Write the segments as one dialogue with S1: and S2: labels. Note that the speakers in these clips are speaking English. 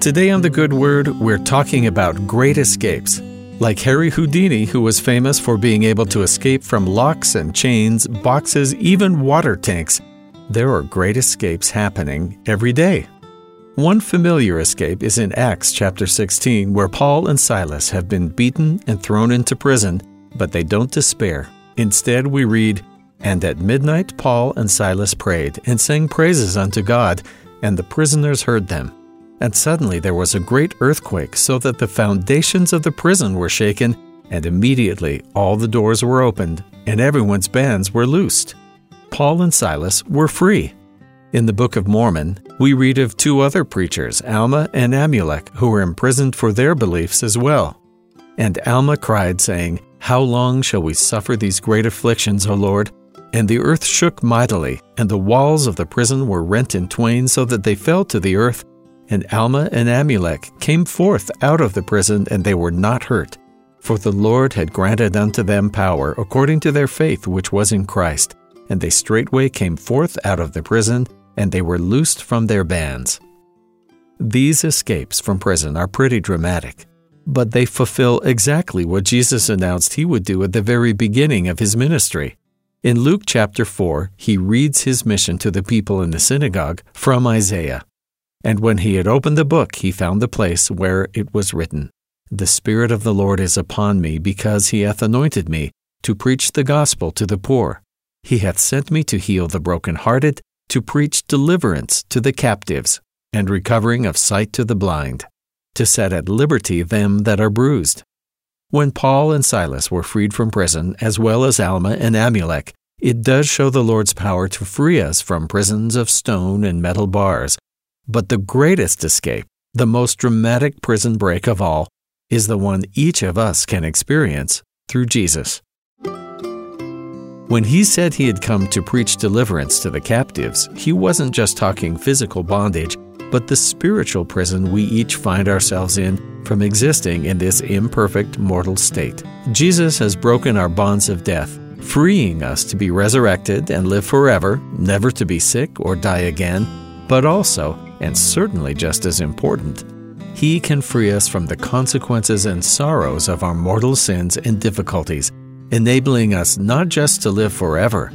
S1: Today on The Good Word, we're talking about great escapes. Like Harry Houdini, who was famous for being able to escape from locks and chains, boxes, even water tanks, there are great escapes happening every day. One familiar escape is in Acts chapter 16, where Paul and Silas have been beaten and thrown into prison, but they don't despair. Instead, we read, And at midnight Paul and Silas prayed and sang praises unto God, and the prisoners heard them. And suddenly there was a great earthquake, so that the foundations of the prison were shaken, and immediately all the doors were opened, and everyone's bands were loosed. Paul and Silas were free. In the Book of Mormon, we read of two other preachers, Alma and Amulek, who were imprisoned for their beliefs as well. And Alma cried, saying, How long shall we suffer these great afflictions, O Lord? And the earth shook mightily, and the walls of the prison were rent in twain, so that they fell to the earth, and Alma and Amulek came forth out of the prison, and they were not hurt. For the Lord had granted unto them power according to their faith which was in Christ. And they straightway came forth out of the prison, and they were loosed from their bands. These escapes from prison are pretty dramatic, but they fulfill exactly what Jesus announced he would do at the very beginning of his ministry. In Luke chapter 4, he reads his mission to the people in the synagogue from Isaiah. And when he had opened the book, he found the place where it was written, The Spirit of the Lord is upon me, because he hath anointed me to preach the gospel to the poor. He hath sent me to heal the brokenhearted, to preach deliverance to the captives, and recovering of sight to the blind, to set at liberty them that are bruised. When Paul and Silas were freed from prison, as well as Alma and Amulek, it does show the Lord's power to free us from prisons of stone and metal bars but the greatest escape, the most dramatic prison break of all, is the one each of us can experience through Jesus. When he said he had come to preach deliverance to the captives, he wasn't just talking physical bondage, but the spiritual prison we each find ourselves in from existing in this imperfect mortal state. Jesus has broken our bonds of death, freeing us to be resurrected and live forever, never to be sick or die again, but also and certainly just as important, He can free us from the consequences and sorrows of our mortal sins and difficulties, enabling us not just to live forever,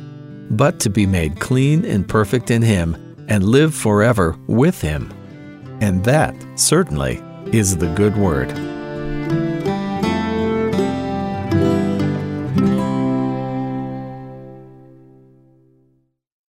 S1: but to be made clean and perfect in Him and live forever with Him. And that, certainly, is the good word.